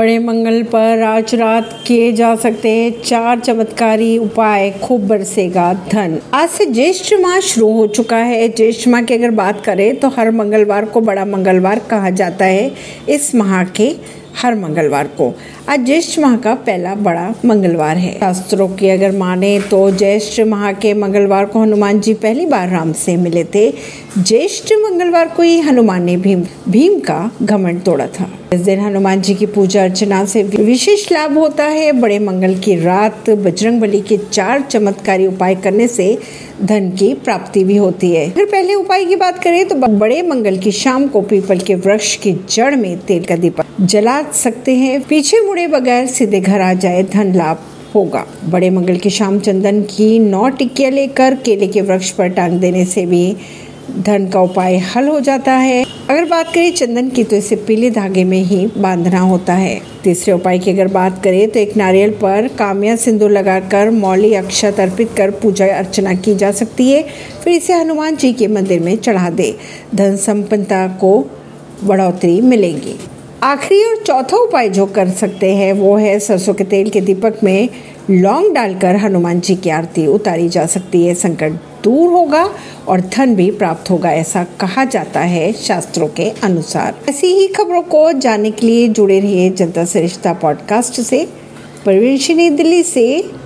बड़े मंगल पर आज रात किए जा सकते हैं चार चमत्कारी उपाय। खूब बरसेगा धन। आज से ज्येष्ठ माह शुरू हो चुका है। ज्येष्ठ माह की अगर बात करें तो हर मंगलवार को बड़ा मंगलवार कहा जाता है। इस माह के हर मंगलवार को। आज ज्येष्ठ माह का पहला बड़ा मंगलवार है। शास्त्रों की अगर माने तो ज्येष्ठ माह के मंगलवार को हनुमान जी पहली बार राम से मिले थे। ज्येष्ठ मंगलवार को ही हनुमान ने भीम भीम का घमंड तोड़ा था। इस दिन हनुमान जी की पूजा अर्चना से विशेष लाभ होता है। बड़े मंगल की रात बजरंग बली के चार चमत्कारी उपाय करने से धन की प्राप्ति भी होती है। अगर पहले उपाय की बात करें तो बड़े मंगल की शाम को पीपल के वृक्ष की जड़ में तेल का दीपक जला सकते हैं। पीछे मुड़े बगैर सीधे घर आ जाए धन लाभ होगा। बड़े मंगल की शाम चंदन की नौ टिक्किया लेकर केले के वृक्ष पर टांग देने से भी धन का उपाय हल हो जाता है। अगर बात करें चंदन की तो इसे पीले धागे में ही बांधना होता है। तीसरे उपाय की अगर बात करें तो एक नारियल पर काम्या सिंदूर लगाकर मौली अक्षत अर्पित कर पूजा अर्चना की जा सकती है। फिर इसे हनुमान जी के मंदिर में चढ़ा दे। धन संपन्नता को बढ़ोतरी मिलेगी। आखिरी और चौथा उपाय जो कर सकते हैं, वो है सरसों के तेल के दीपक में लौंग डालकर हनुमान जी की आरती उतारी जा सकती है। संकट दूर होगा और धन भी प्राप्त होगा, ऐसा कहा जाता है शास्त्रों के अनुसार। ऐसी ही खबरों को जानने के लिए जुड़े रहिए जनता से रिश्ता पॉडकास्ट से। परवीन दिल्ली से